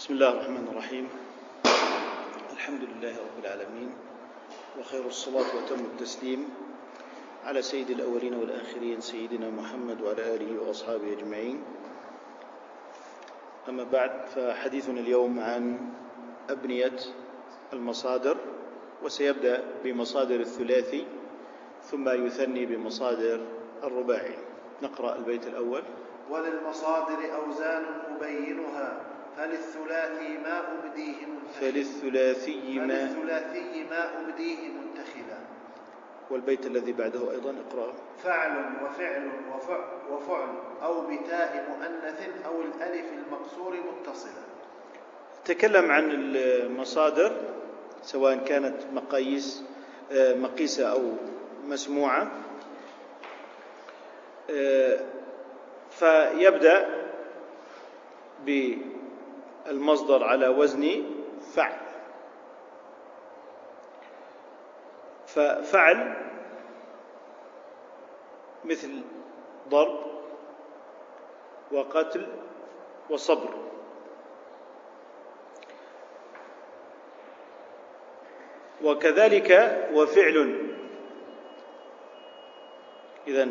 بسم الله الرحمن الرحيم. الحمد لله رب العالمين وخير الصلاة وتم التسليم على سيد الأولين والآخرين سيدنا محمد وعلى آله وأصحابه أجمعين. أما بعد فحديثنا اليوم عن أبنية المصادر وسيبدأ بمصادر الثلاثي ثم يثني بمصادر الرباعي. نقرأ البيت الأول. وللمصادر أوزان أبينها فللثلاثي ما أبديه منتخلا فللثلاثي ما فللثلاثي ما أبديه منتخلا والبيت الذي بعده أيضا اقرأ فعل وفعل وفعل, وفعل أو بتاء مؤنث أو الألف المقصور متصلا. تكلم عن المصادر سواء كانت مقاييس آه، مقيسة أو مسموعة. آه، فيبدأ بالمصدر على وزن فعل. ففعل مثل ضرب وقتل وصبر. وكذلك وفعل. إذا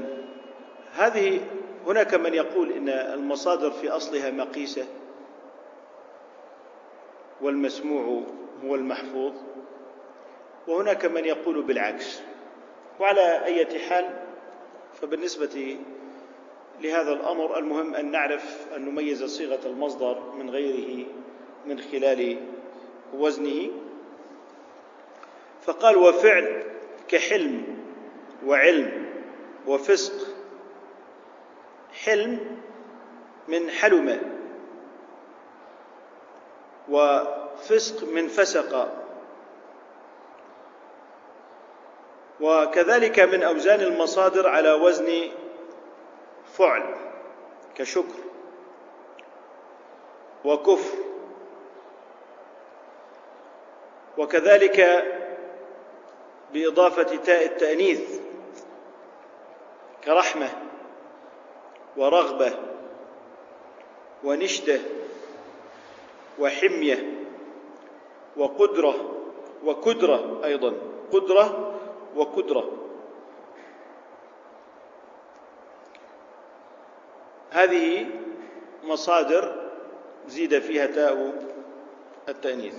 هذه هناك من يقول إن المصادر في أصلها مقيسة. والمسموع هو المحفوظ. وهناك من يقول بالعكس. وعلى أي حال فبالنسبة لهذا الأمر المهم أن نعرف أن نميز صيغة المصدر من غيره من خلال وزنه. فقال وفعل كحلم وعلم وفسق. حلم من حلم. وفسق من فسق. وكذلك من أوزان المصادر على وزن فعل كشكر وكفر. وكذلك بإضافة تاء التأنيث كرحمة ورغبة ونشدة. وحمية وقدرة وكدرة أيضا. قدرة وكدرة. هذه مصادر زيد فيها تاء التأنيث.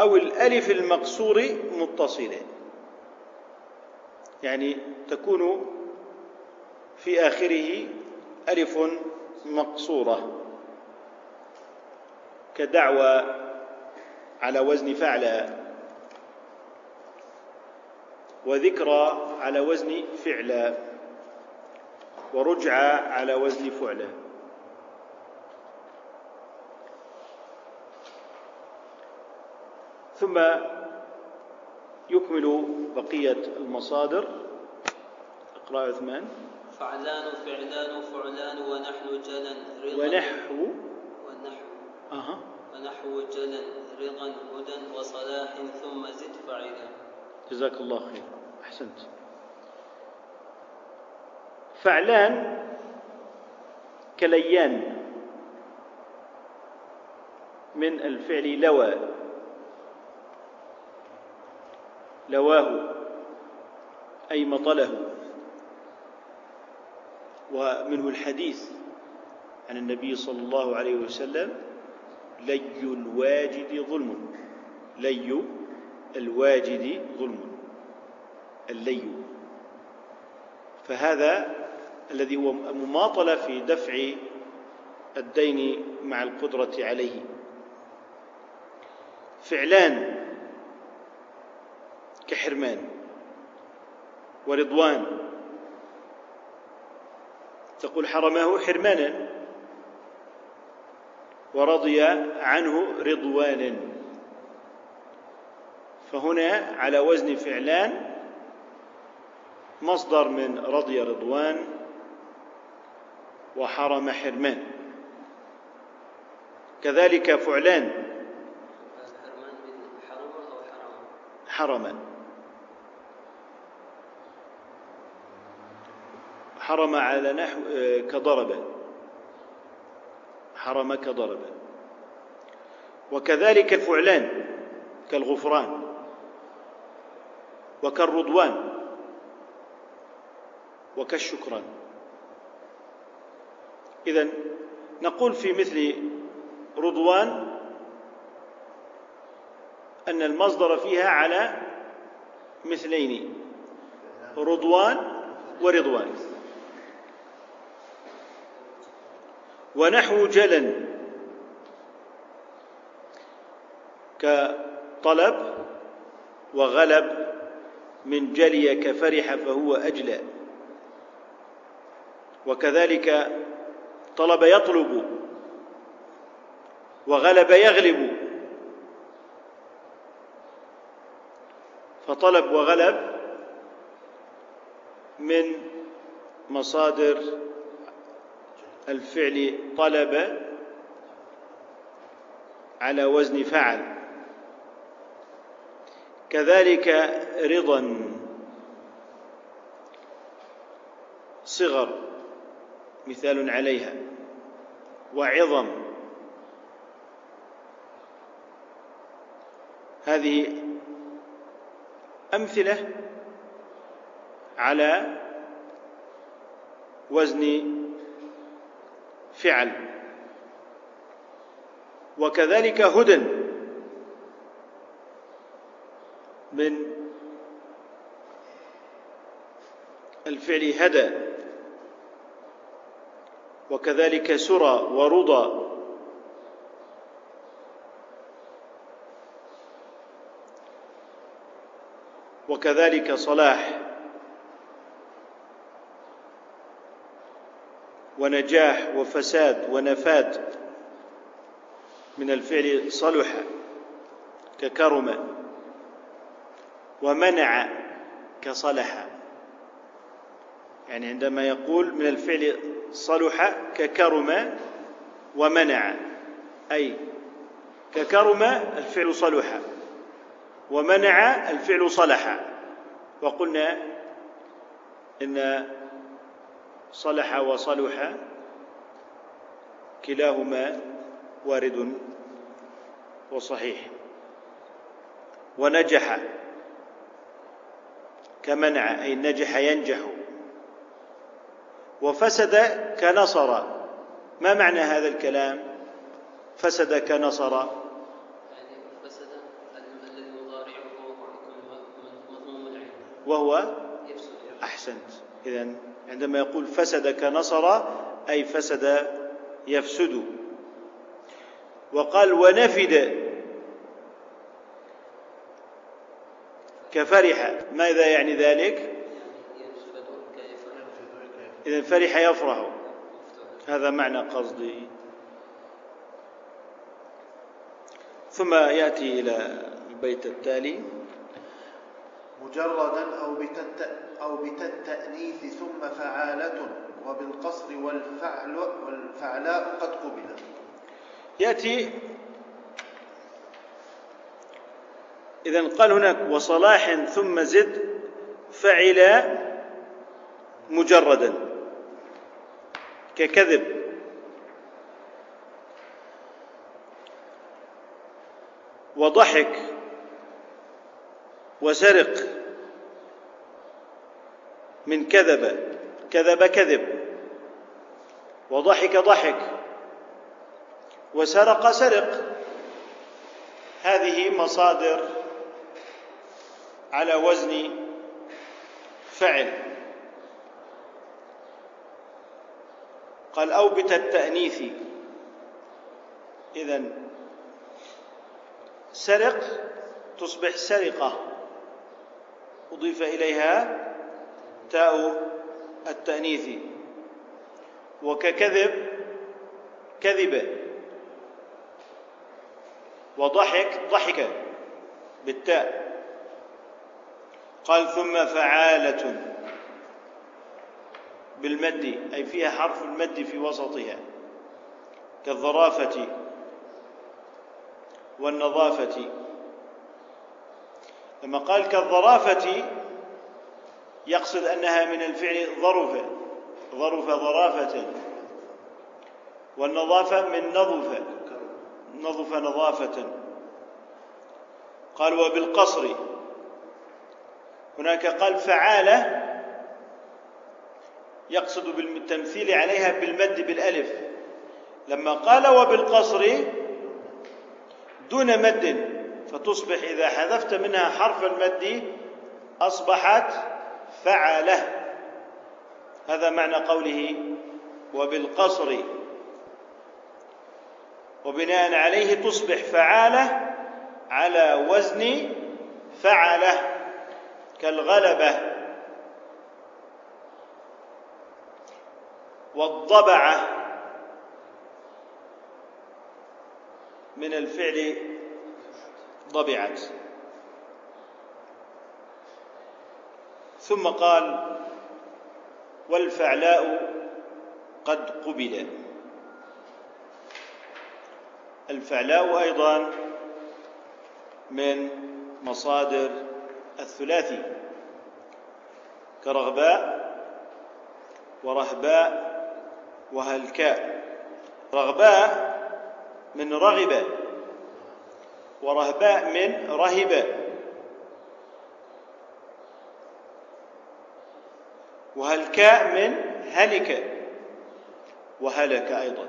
أو الألف المقصور متصلة. يعني تكون في آخره ألف مقصورة. كدعوى على وزن فعل وذكرى على وزن فعل ورجعى على وزن فعل ثم يكمل بقية المصادر. اقرأ عثمان. فعلان فعلان فعلان ونحو جلا رضا. ونحو أها. ونحو جلا رضا هدى وصلاح ثم زد فعلا. جزاك الله خير. أحسنت. فعلان كليان من الفعل لوى. لواه أي مطله. ومنه الحديث عن النبي صلى الله عليه وسلم لي الواجد ظلم. لي الواجد ظلم. اللي. فهذا الذي هو مماطلة في دفع الدين مع القدرة عليه. فعلان كحرمان ورضوان. تقول حرمه حرمانا. ورضي عنه رضوانا فهنا على وزن فعلان مصدر من رضي رضوان وحرم حرمان. كذلك فعلان. حرما حرم على نحو آه، كضرب حرم كضرب وكذلك الفعلان كالغفران وكالرضوان وكالشكران. إذا نقول في مثل رضوان أن المصدر فيها على مثلين رضوان ورضوان. ونحو جلا كطلب وغلب من جلي كفرح فهو أجلى. وكذلك طلب يطلب وغلب يغلب. فطلب وغلب من مصادر الفعل طلب على وزن فعل. كذلك رضا صغر مثال عليها وعظم. هذه أمثلة على وزن فعل. وكذلك هدى. من الفعل هدى. وكذلك سرى ورضى. وكذلك صلاح. ونجاح وفساد ونفاد من الفعل صلح ككرم ومنع كصلح. يعني عندما يقول من الفعل صلح ككرم ومنع أي ككرم الفعل صلح ومنع الفعل صلح. وقلنا إن صلح وصلح كلاهما وارد وصحيح. ونجح كمنع أي نجح ينجح. وفسد كنصر. ما معنى هذا الكلام؟ فسد كنصر. يعني وهو أحسنت. إذا عندما يقول فسد كنصر أي فسد يفسد. وقال ونفد. كفرح. ماذا يعني ذلك؟ إذا فرح يفرح. هذا معنى قصدي. ثم يأتي إلى البيت التالي. مجردا أو بتت أو ثم فعالة وبالقصر والفعل والفعلاء قد قبل. يأتي. إذا قال هناك وصلاح ثم زد فعل مجردا ككذب. وضحك وسرق. من كذب. كذب كذب. وضحك ضحك. وسرق سرق. هذه مصادر على وزن فعل. قال أوبت التأنيث. إذا سرق تصبح سرقة. أضيف إليها تاء التأنيث. وككذب كذب. وضحك ضحك بالتاء. قال ثم فعالة. بالمد أي فيها حرف المد في وسطها. كالظرافة والنظافة. لما قال كالظرافة يقصد أنها من الفعل ظرف ظرف ظرافة. والنظافة من نظف نظف نظافة. قال وبالقصر. هناك قال فعالة يقصد بالتمثيل عليها بالمد بالألف. لما قال وبالقصر دون مد. فتصبح إذا حذفت منها حرف المد أصبحت فعلة. هذا معنى قوله وبالقصر. وبناء عليه تصبح فعالة على وزن فعلة كالغلبة. والضبعه من الفعل ضبعت ثم قال والفعلاء قد قبل. الفعلاء أيضا من مصادر الثلاثي كرغباء ورهباء وهلكاء. رغباء من رغب ورهباء من رهب. وهلكاء من هلك. وهلك أيضا.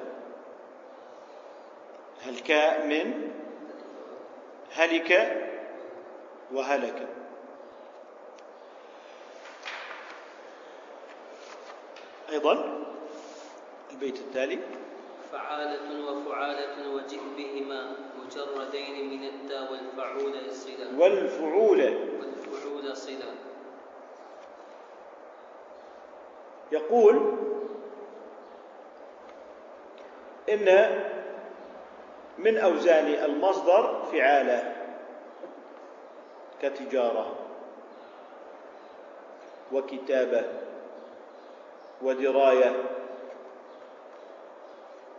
هلكاء من هلك. وهلك. أيضا البيت التالي. فعالة وفعالة وجئ بهما مجردين من التاء والفعول صلة. والفعول. والفعول صلة. يقول إن من أوزان المصدر فعالة كتجارة وكتابة ودراية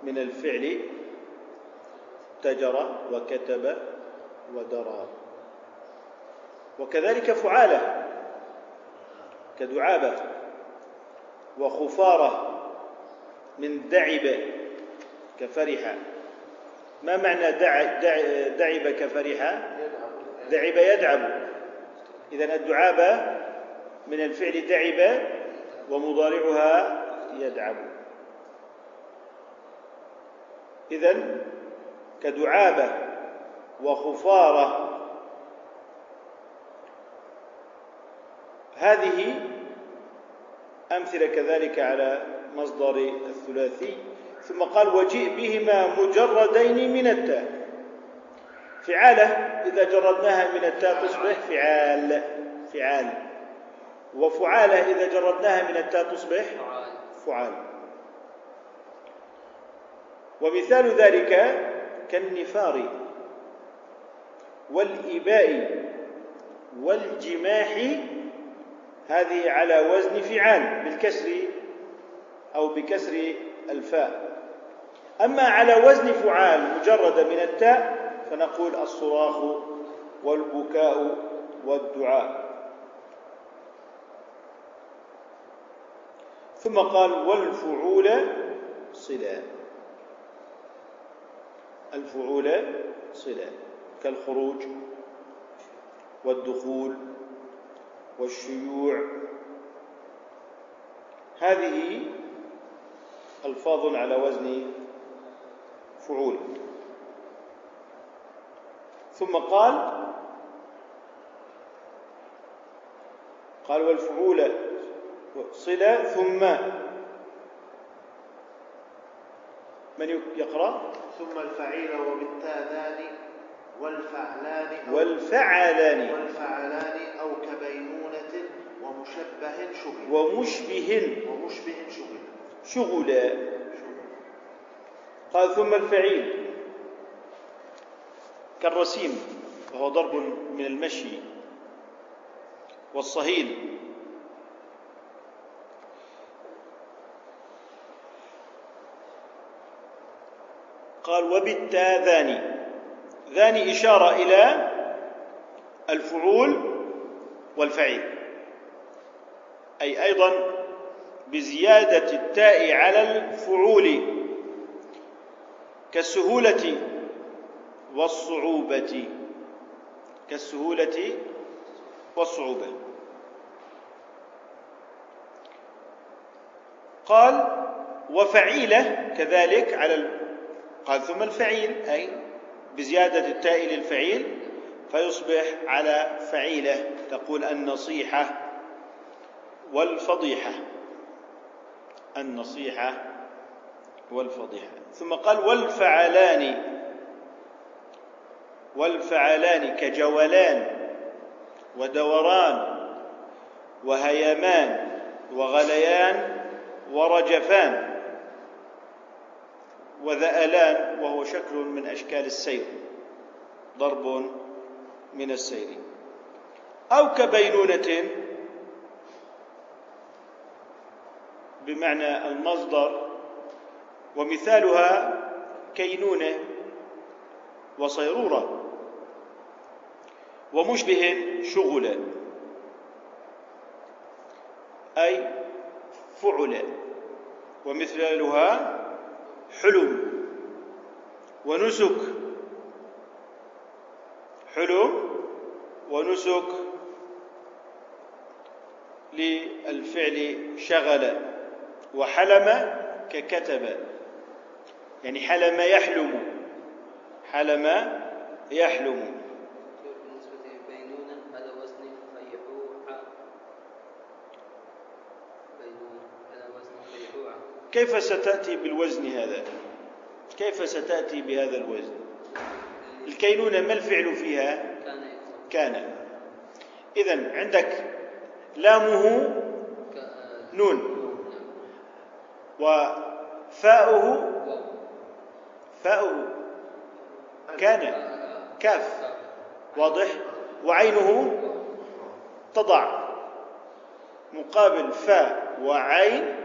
من الفعل تجر وكتب ودرى. وكذلك فعالة كدعابة وخفارة من دعب كفرح. ما معنى دع دع دعب كفرح؟ دعب يدعب. إذا الدعابة من الفعل دعب ومضارعها يدعب. إذا كدعابة وخفارة هذه أمثلة كذلك على مصدر الثلاثي ثم قال وجيء بهما مجردين من التاء. فعالة إذا جردناها من التاء تصبح فعال فعال. وفعالة إذا جردناها من التاء تصبح فعال. فعال. ومثال ذلك كالنفار والإباء والجماح هذه على وزن فعال بالكسر أو بكسر الفاء. أما على وزن فعال مجرد من التاء فنقول الصراخ والبكاء والدعاء. ثم قال والفعول صلة. الفعول صلة كالخروج والدخول والشيوع. هذه ألفاظ على وزن فعول. ثم قال قال والفعول صلة ثم. من يقرأ؟ ثم الفعيل وبالتاذان والفعلان والفعلان. والفعلان أو كبينونة ومشبه شبه. ومشبه. ومشبه شبه. شغلا قال ثم الفعيل. كالرسيم وهو ضرب من المشي. والصهيل. قال وبالتا ذاني. ذاني إشارة إلى الفعول والفعيل. أي أيضا بزيادة التاء على الفعول كالسهولة والصعوبة. كالسهولة والصعوبة. قال وفعيلة كذلك على. قال ثم الفعيل أي بزيادة التاء للفعيل فيصبح على فعيلة تقول النصيحة والفضيحة. النصيحة والفضيحة. ثم قال والفعلان والفعلان كجولان ودوران وهيمان وغليان ورجفان. وذألان وهو شكل من أشكال السير ضرب من السير أو كبينونة بمعنى المصدر ومثالها كينونة وصيرورة ومشبه شغل أي فعل ومثلها حلم ونسك. حلم ونسك. للفعل شغل وحلم ككتب. يعني حلم يحلم. حلم يحلم بالنسبة لبينونة هذا وزن فيحوع بينونة هذا وزن فيحوع كيف ستأتي بالوزن هذا؟ كيف ستأتي بهذا الوزن؟ الكينونة ما الفعل فيها؟ كان. إذا عندك لامه نون. وفاؤه. فاؤه. كان. كاف. واضح. وعينه تضع. مقابل فاء وعين.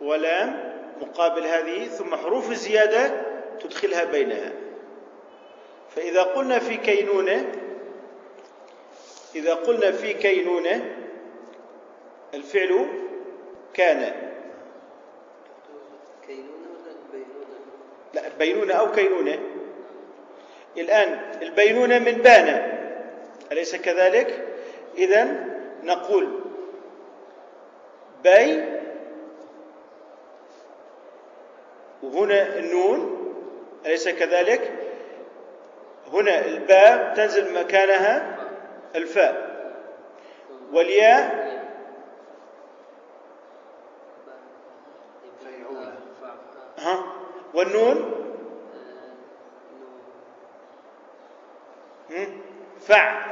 ولام مقابل هذه ثم حروف الزيادة تدخلها بينها فإذا قلنا في كينونة إذا قلنا في كينونة الفعل كان كينونة ولا؟ لا بينونة أو كينونة الآن البينونة من بان أليس كذلك؟ إذا نقول بي وهنا النون أليس كذلك؟ هنا الباء تنزل مكانها الفاء. والياء؟ ها؟ والنون؟ فع.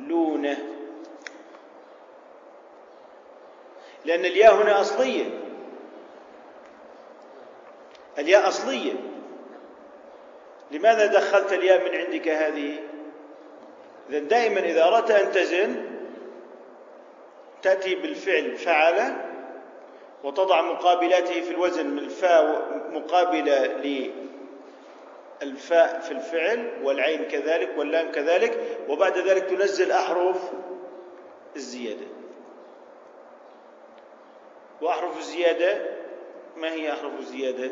لونه لأن الياء هنا أصلية. الياء أصلية. لماذا دخلت الياء من عندك هذه؟ إذا دائما إذا أردت أن تزن تأتي بالفعل فعل وتضع مقابلاته في الوزن من الفاء مقابلة للفاء في الفعل والعين كذلك واللام كذلك وبعد ذلك تنزل أحرف الزيادة. وأحرف الزيادة ما هي أحرف الزيادة؟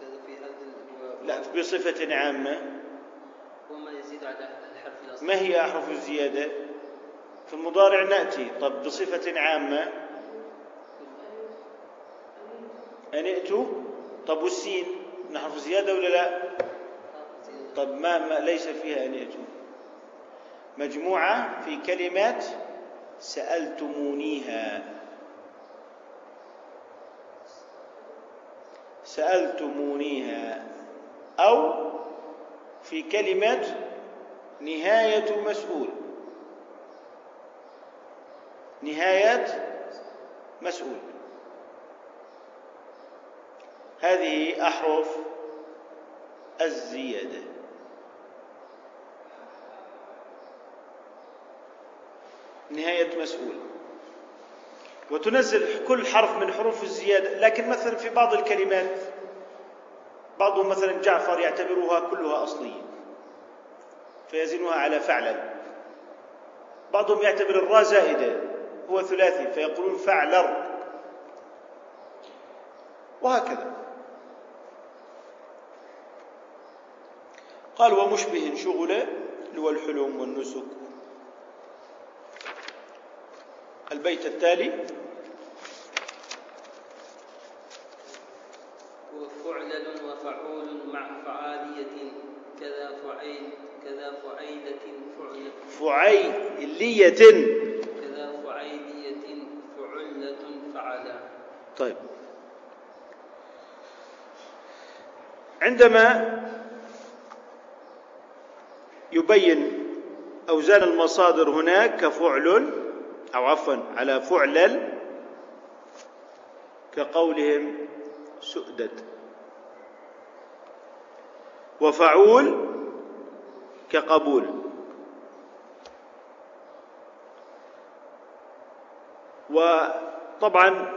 زاد في هذا ال- لا بصفة عامة. هو ما يزيد على الحرف الأصلي. ما هي أحرف الزيادة؟ في المضارع نأتي. طب بصفة عامة. أنئت طب والسين؟ نحرف زيادة ولا لا؟ طب ما, ما ليس فيها أنئت مجموعة في كلمات سألتمونيها. سألتمونيها. أو في كلمة نهاية مسؤول. نهاية مسؤول. هذه أحرف الزيادة. نهاية مسؤول. وتنزل كل حرف من حروف الزيادة لكن مثلا في بعض الكلمات بعضهم مثلا جعفر يعتبرها كلها أصلية فيزنها على فعلا بعضهم يعتبر الراء زائدة هو ثلاثي فيقولون فعلر وهكذا. قال ومشبه شغل اللي هو الحلم والنسك. البيت التالي وفعول مع فعالية كذا فعيل كذا فعيلة فعلة فعيلية. كذا فعيلية فعلة فعلا. طيب. عندما يبين أوزان المصادر هناك كفعل أو عفوا على فعلل كقولهم سؤدد. وفعول كقبول. وطبعا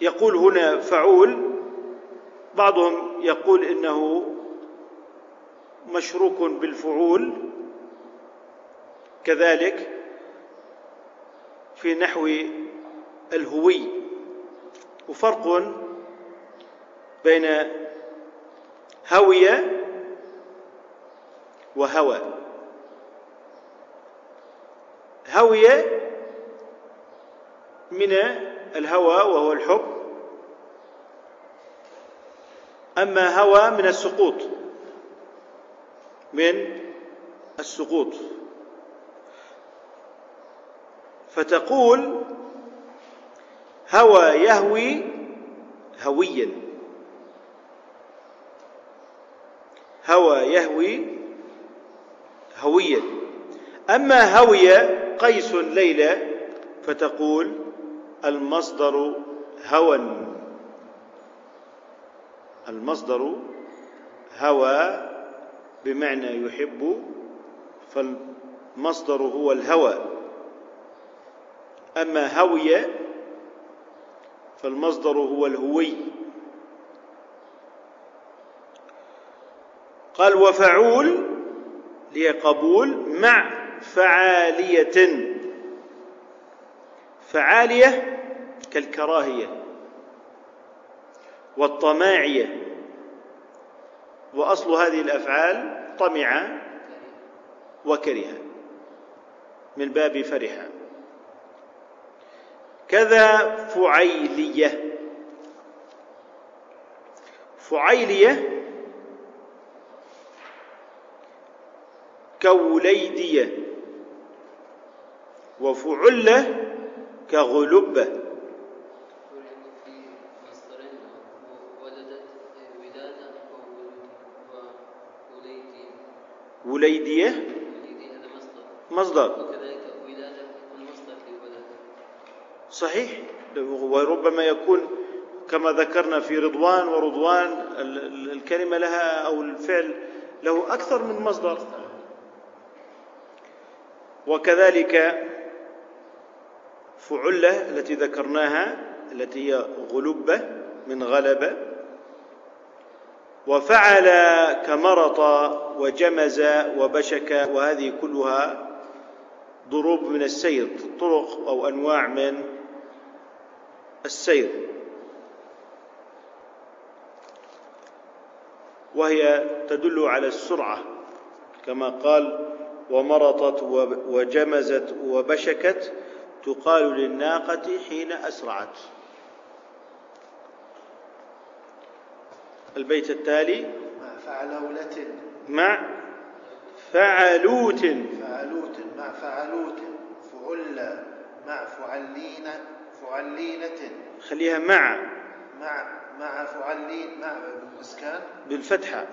يقول هنا فعول بعضهم يقول إنه مشروك بالفعول كذلك في نحو الهوي. وفرق بين هوي وهوى. هوي من الهوى وهو الحب. أما هوى من السقوط. من السقوط. فتقول هوى يهوي هويا. هوى يهوي هويا. أما هوي قيس ليلى فتقول المصدر هوى. المصدر هوى بمعنى يحب فالمصدر هو الهوى. أما هوي فالمصدر هو الهوي. قال وفعول هي قبول؟ مع فعالية. فعالية كالكراهية والطماعية. وأصل هذه الأفعال طمع وكره. من باب فرح. كذا فعيلية. فعيلية كوليدية وفعلة كغلبة وليدية؟ مصدر. صحيح. وربما يكون كما ذكرنا في رضوان ورضوان ال- ال- الكلمة لها أو الفعل له أكثر من مصدر. وكذلك فعلة التي ذكرناها التي هي غلبة من غلبة. وفعل كمرط وجمز وبشك وهذه كلها ضروب من السير طرق أو أنواع من السير. وهي تدل على السرعة كما قال ومرطت وجمزت وبشكت تقال للناقة حين أسرعت. البيت التالي مع فعلولة. مع فعلوت. فعلوت مع فعلوت. فعل مع فعلين فعلينة. خليها مع. مع مع فعلين مع بالإسكان بالفتحة.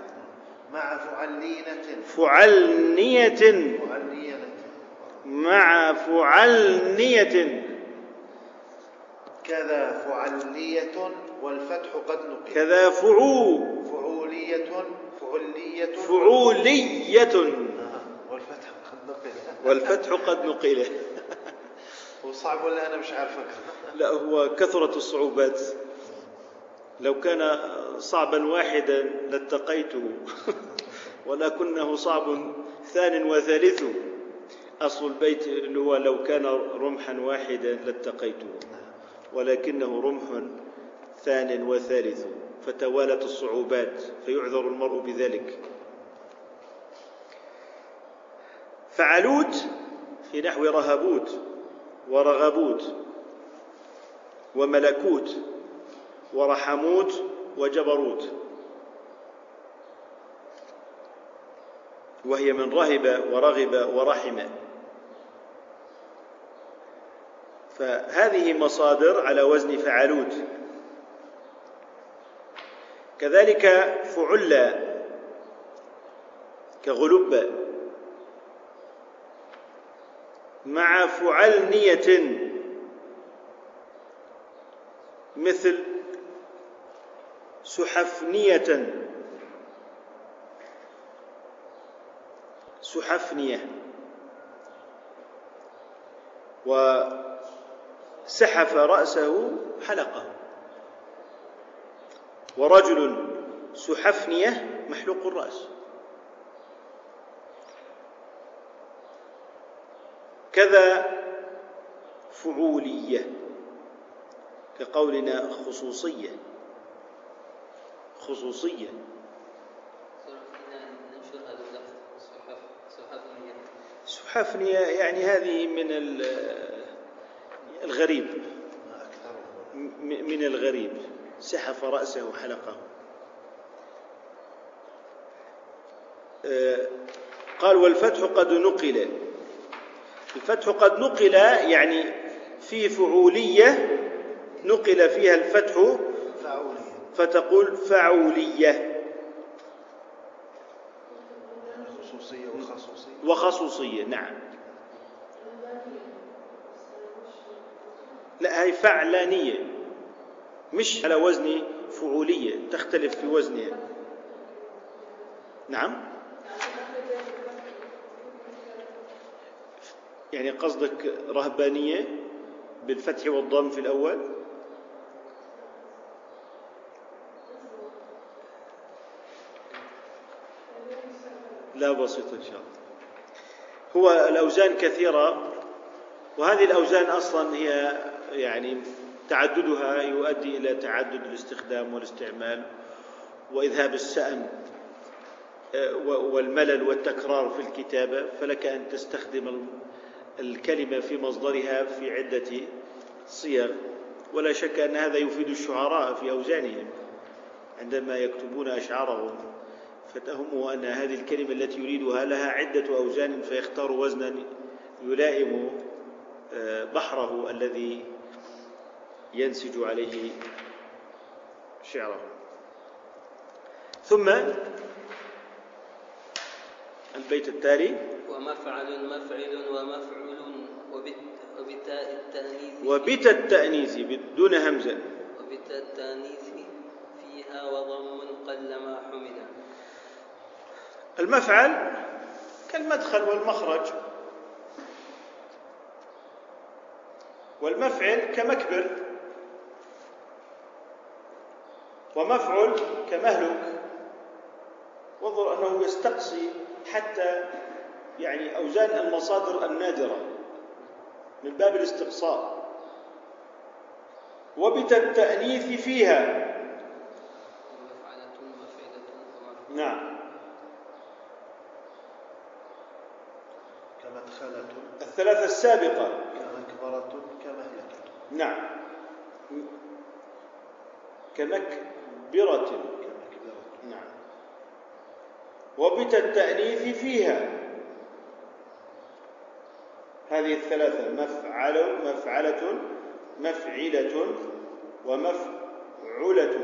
مع فعلينة. فعلنية. مع فعلنية. كذا فعلية والفتح قد نقل. كذا فعو. فعولية فعلية. فعولية. آه، والفتح قد نقل. والفتح قد نقل. هو صعب ولا أنا مش عارف لا هو كثرة الصعوبات. لو كان صعبا واحدا لاتقيته. ولكنه صعب ثان وثالث أصل البيت اللي هو لو كان رمحا واحدا لاتقيته. ولكنه رمح ثان وثالث. فتوالت الصعوبات فيعذر المرء بذلك. فعلوت في نحو رهبوت ورغبوت وملكوت. ورحموت وجبروت. وهي من رهب ورغب ورحم. فهذه مصادر على وزن فعلوت. كذلك فعل كغلب. مع فعلنية مثل سحفنية. سحفنية. وسحف رأسه حلقة. ورجل سحفنية محلوق الرأس. كذا فعولية كقولنا خصوصية. خصوصية. سحفنية يعني هذه من الغريب. من الغريب. سحف رأسه حلقه آه، قال والفتح قد نقل. الفتح قد نقل يعني في فعولية نقل فيها الفتح فتقول فعولية. خصوصية وخصوصية. وخصوصية نعم. لا هي فعلانية مش على وزن فعولية تختلف في وزنها. نعم. يعني قصدك رهبانية بالفتح والضم في الأول؟ لا بسيط إن شاء الله. هو الأوزان كثيرة وهذه الأوزان أصلا هي يعني تعددها يؤدي إلى تعدد الاستخدام والاستعمال وإذهاب السأم آه، والملل والتكرار في الكتابة. فلك أن تستخدم الكلمة في مصدرها في عدة صيغ. ولا شك أن هذا يفيد الشعراء في أوزانهم عندما يكتبون أشعارهم. فتهمه أن هذه الكلمة التي يريدها لها عدة أوزان فيختار وزنا يلائم آه، بحره الذي ينسج عليه شعره. ثم البيت التالي. ومفعل مفعل ومفعول وبتاء التأنيث. وبتاء التأنيث دون همزة. وبتاء التأنيث فيها وضم قل ما حمل. المفعل كالمدخل والمخرج. والمفعل كمكبر. ومفعل كمهلك وانظر أنه يستقصي حتى يعني أوزان المصادر النادرة من باب الاستقصاء. وبت التأنيث فيها نعم كمدخلة الثلاثة السابقة. كمكبرة كمهلكة. نعم. كمكبرة. كمكبرة. نعم. وبت التأنيث فيها. هذه الثلاثة مفعل مفعلة مفعلة ومفعلة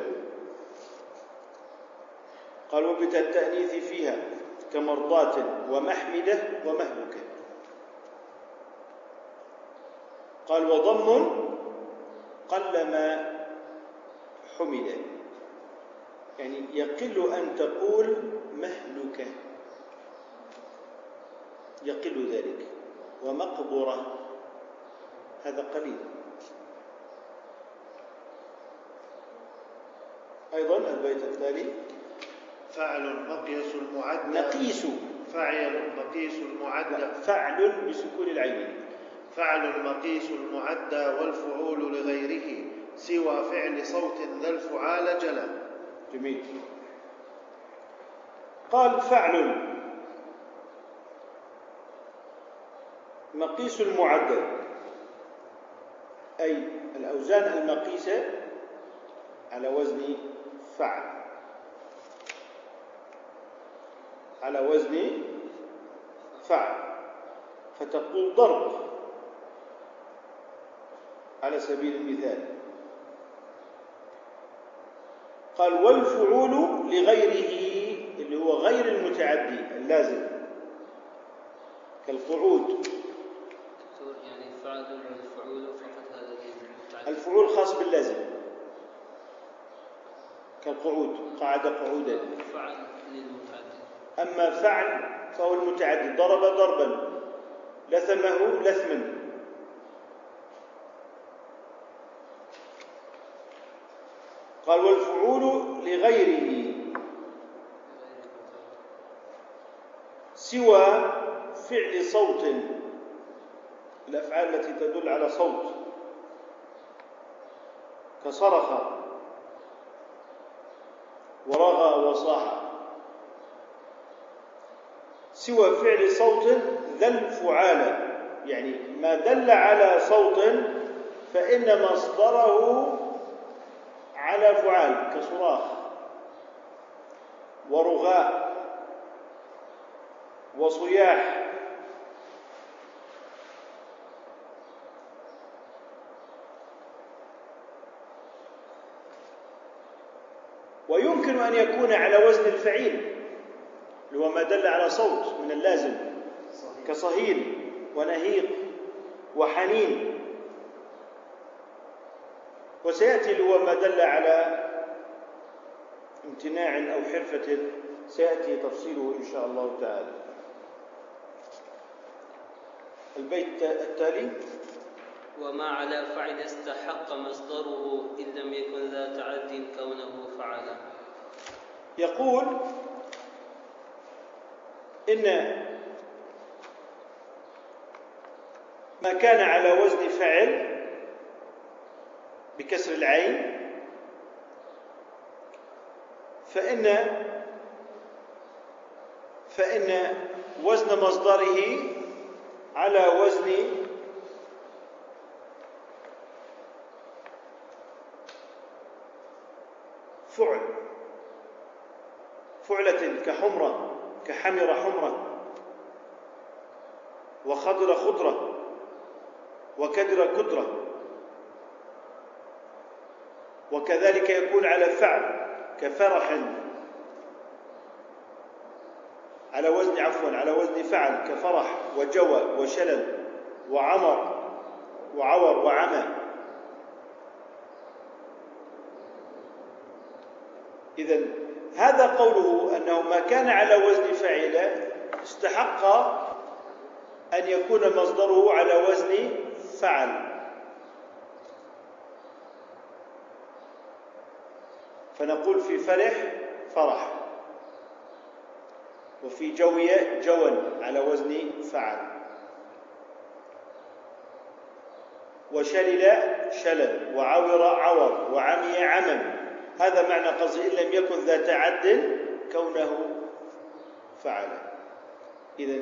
قال وبت التأنيث فيها كمرضاة ومحمدة ومهلكة. قال وضم قلما حمل. يعني يقل أن تقول مهلكة يقل ذلك. ومقبرة. هذا قليل. أيضا البيت التالي. فعل مقيس المعدى نقيس. فعل مقيس المعدى فعل بسكون العين. فعل مقيس المعدى والفعول لغيره سوى فعل صوت ذا الفعال جلا. جميل. قال فعل. مقيس المعدل أي الأوزان المقيسة على وزن فعل. على وزن فعل. فتقول ضرب. على سبيل المثال. قال والفعول لغيره اللي هو غير المتعدي اللازم. كالقعود. يعني فعل والفعول فقط هذا المتعدد الفعول خاص باللازم. كالقعود قعد قعودا. فعل للمتعدد أما فعل فهو المتعدي ضرب ضربا. لثمه لثما. قال والفعول لغيره. سوى فعل صوت. الأفعال التي تدل على صوت. كصرخ. ورغى وصاح. سوى فعل صوت ذا الفعالة يعني ما دل على صوت فإن مصدره على فعال كصراخ ورغاء وصياح ويمكن أن يكون على وزن الفعيل اللي هو ما دل على صوت من اللازم كصهيل ونهيق وحنين. وسيأتي هو ما دل على امتناع أو حرفة سيأتي تفصيله إن شاء الله تعالى. البيت التالي وما على فعل استحق مصدره إن لم يكن ذا تعد كونه فعلا يقول إن ما كان على وزن فعل بكسر العين فإن فإن وزن مصدره على وزن فعل فعلة كحمرة كحمر حمرة وخضر خضرة وكدر كدرة. وكذلك يكون على فعل كفرح. على وزن عفوا على وزن فعل كفرح وجوى وشلل وعمر وعور وعمى. إذا هذا قوله أنه ما كان على وزن فعل استحق أن يكون مصدره على وزن فعل. فنقول في فرح فرح. وفي جوية جوا على وزن فعل. وشلل شلل وعور عور وعمي عمم. هذا معنى قصدي إن لم يكن ذا تعد كونه فعل. إذا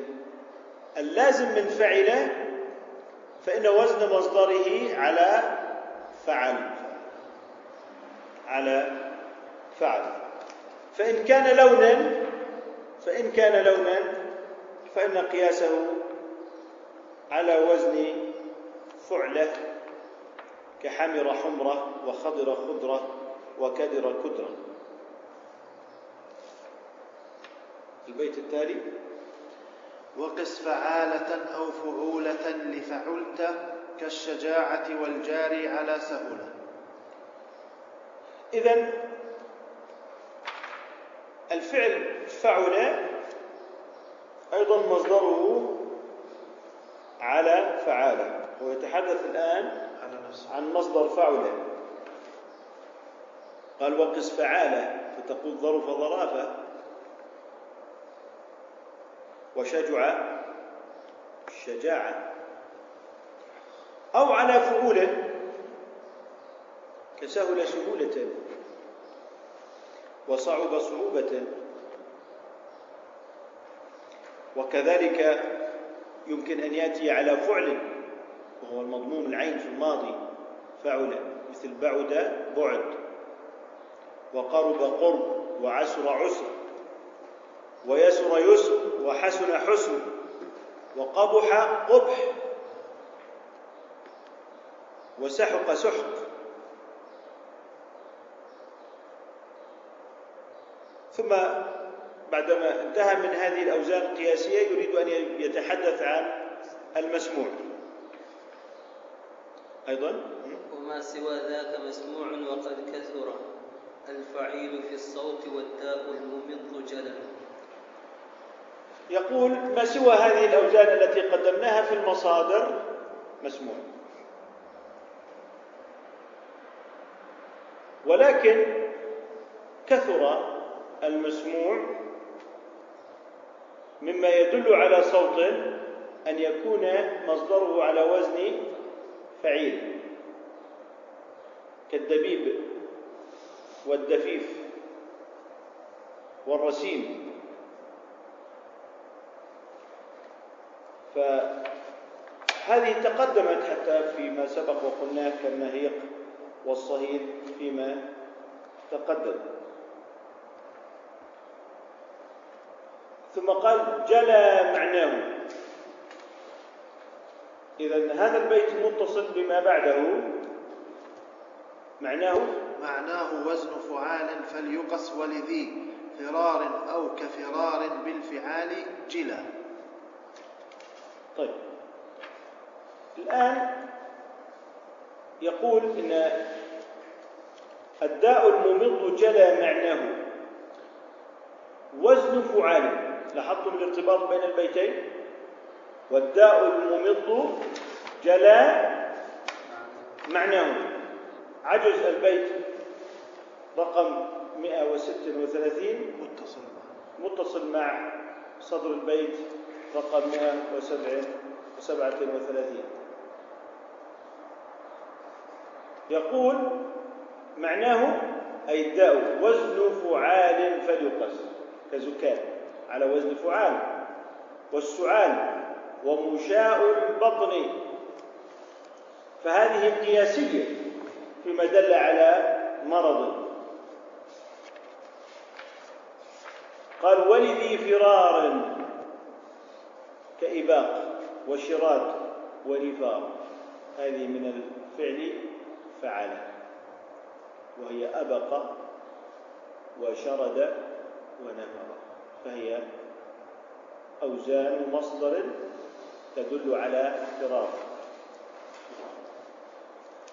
اللازم من فعل فإن وزن مصدره على فعل على فعل. فإن كان لونا فإن كان لونا فإن قياسه على وزن فعلة كحمر حمرة وخضر خضرة وكدر كدرة. البيت التالي وقس فعالة أو فعولة لفعلت كالشجاعة والجاري على سهولة. إذا الفعل فعل أيضا مصدره على فعالة هو يتحدث الآن عن مصدر فعل. قال وقس فعالة فتقول ظرف ظرافة. وشجع شجاعة. أو على فعولة كسهل سهولة. وصعب صعوبة. وكذلك يمكن أن يأتي على فعل وهو المضموم العين في الماضي فعل مثل بعد بعد. وقرب قرب وعسر عسر ويسر يسر وحسن حسن وقبح قبح. وسحق سحق. ثم بعدما انتهى من هذه الأوزان القياسية يريد أن يتحدث عن المسموع. أيضا؟ وما سوى ذاك مسموع وقد كثر. الفعيل في الصوت والداء الممط جلا. يقول ما سوى هذه الأوزان التي قدمناها في المصادر؟ مسموع. ولكن كثر المسموع مما يدل على صوت أن يكون مصدره على وزن فعيل كالدبيب والدفيف والرسيم. فهذه تقدمت حتى فيما سبق وقلناه كالنهيق والصهيل فيما تقدم. ثم قال جلى معناه. إذا هذا البيت متصل بما بعده. معناه؟ معناه وزن فعال فليقس ولذي فرار أو كفرار بالفعال جلا. طيب. الآن يقول إن الداء الممض جلى معناه. وزن فعال. لاحظتم الارتباط بين البيتين؟ والداء الممض جلى معناه. عجز البيت رقم 136 متصل متصل مع صدر البيت رقم 137 يقول معناه أي الداء وزن فعال فليقس كزكاة. على وزن فعال. والسعال ومشاء البطن. فهذه قياسية فيما دل على مرض. قال ولذي فرار كإباق وشراد ونفار هذه من الفعل فعل. وهي أبق وشرد ونفر. فهي أوزان مصدر تدل على افتراض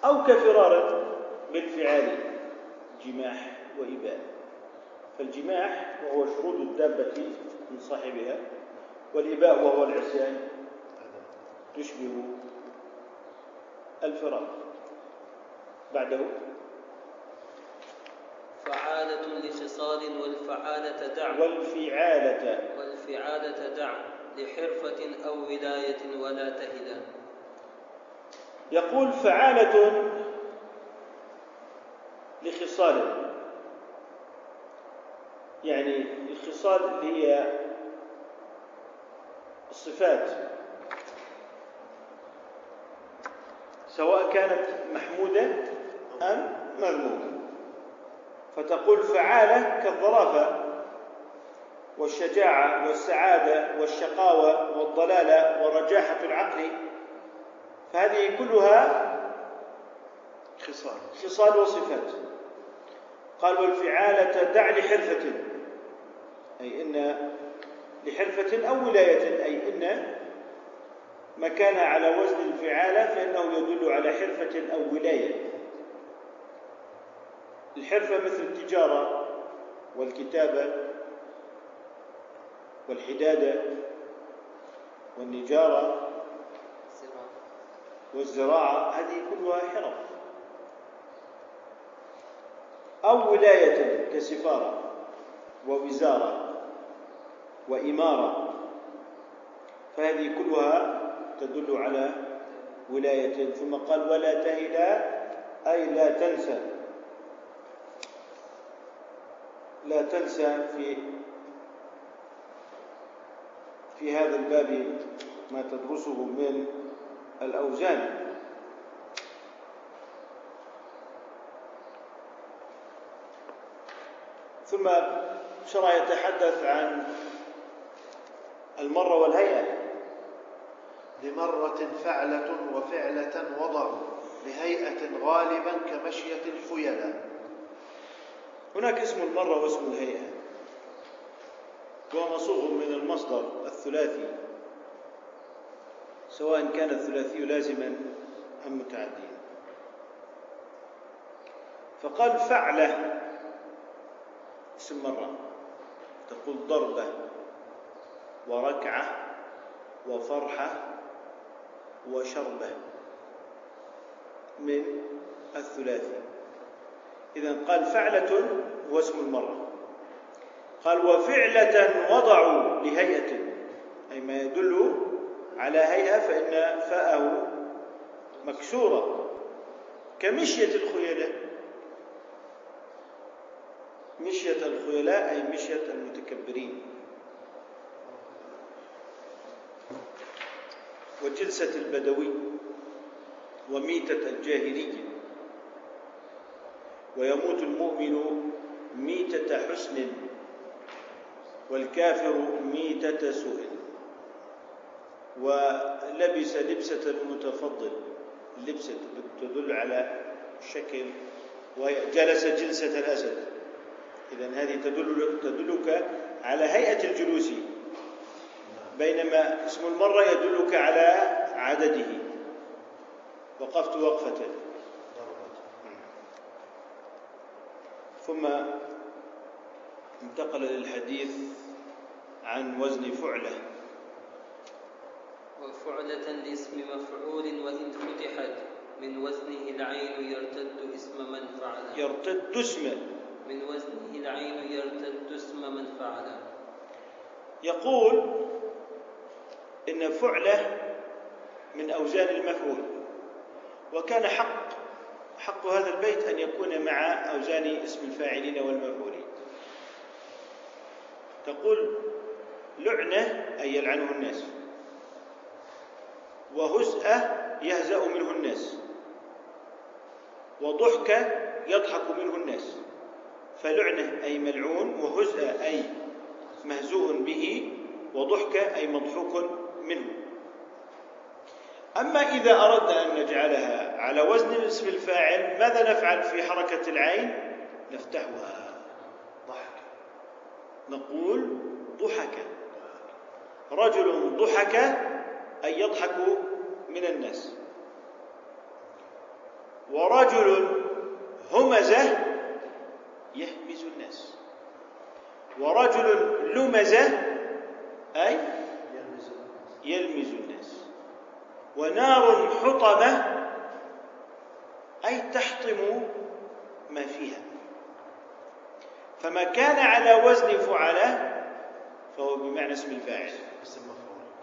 أو كفرار بالفعال جماح وإباء. فالجماح وهو شرود الدابة من صاحبها والإباء وهو العصيان. تشبه الفرار. بعده فعالة لخصال والفعالة دع. والفعالة. والفعالة دع لحرفة أو ولاية ولا تهدا يقول فعالة لخصال. يعني الخصال اللي هي الصفات. سواء كانت محمودة أم مذمومة فتقول فعالة كالظرافة والشجاعة والسعادة والشقاوة والضلالة ورجاحة العقل فهذه كلها خصال خصال وصفات. قال والفعالة دع لحرفة أي إن لحرفة أو ولاية أي إن ما كان على وزن الفعالة فإنه يدل على حرفة أو ولاية. الحرفة مثل التجارة والكتابة والحدادة والنجارة والزراعة هذه كلها حرف. أو ولاية كسفارة ووزارة وإمارة فهذه كلها تدل على ولاية. ثم قال ولا تهلا أي لا تنسى. لا تنسى في في هذا الباب ما تدرسه من الأوزان ثم شرع يتحدث عن المرة والهيئة. لمرة فعلة وفعلة وضعوا لهيئة غالبا كمشية الخيلاء. هناك اسم المرة واسم الهيئة. وهو مصوغ من المصدر الثلاثي. سواء كان الثلاثي لازما أم متعديا. فقال فعلة. اسم مرة. تقول ضربة. وركعة. وفرحة. وشربة. من الثلاثي. إذا قال فعلة هو اسم المرة قال وفعلة وضعوا لهيئة أي ما يدل على هيئة فإن فاءه مكسورة. كمشية الخيلاء مشية الخيلاء أي مشية المتكبرين. وجلسة البدوي وميتة الجاهلية. ويموت المؤمن ميتة حسن والكافر ميتة سوء. ولبس لبسة المتفضل لبسة تدل على شكل وجلس جلسة الأسد. إذا هذه تدل تدلك على هيئة الجلوس. بينما اسم المرة يدلك على عدده. وقفت وقفة. ثم انتقل للحديث عن وزن فعلة. وفعلة لاسم مفعول وإن فتحت من وزنه العين يرتد اسم من فعل يرتد اسم. من وزنه العين يرتد اسم من فعل يقول إن فعلة من أوزان المفعول وكان حق حق هذا البيت أن يكون مع أوزان اسم الفاعلين والمفعولين. تقول لعنة أي يلعنه الناس. وهزءة يهزأ منه الناس. وضحكة يضحك منه الناس. فلعنة أي ملعون. وهزء أي مهزوء به. وضحكة أي مضحوك منه. أما إذا أردنا أن نجعلها على وزن اسم الفاعل ماذا نفعل في حركة العين؟ نفتحها. ضحك. نقول ضحك. رجل ضحك أي يضحك من الناس. ورجل همزة يهمز الناس. ورجل لمزة أي يلمز الناس. ونار حطمة أي تحطم ما فيها. فما كان على وزن فعلة فهو بمعنى اسم الفاعل.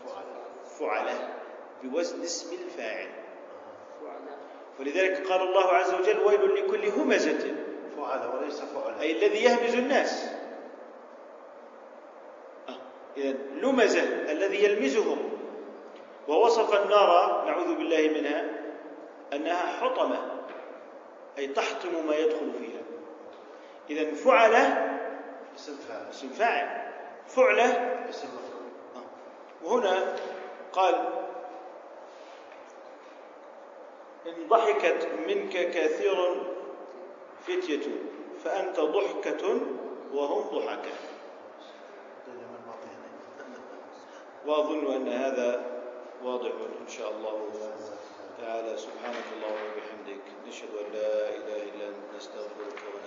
فعل فعلة. بوزن اسم الفاعل. ولذلك قال الله عز وجل ويل لكل همزة. فعل وليس فعل أي الذي يهمز الناس. آه، إذا لمزة الذي يلمزهم. ووصف النار نعوذ بالله منها أنها حطمة أي تحطم ما يدخل فيها. إذا فعل اسم فاعل. اسم فاعل. فعلة اسم مفعول. آه. وهنا قال إن ضحكت منك كثير فتية فأنت ضحكة وهم ضحكة. وأظن أن هذا واضح إن شاء الله تعالى. سبحانك اللهم وبحمدك نشهد أن لا إله إلا أنت نستغفرك ونتوب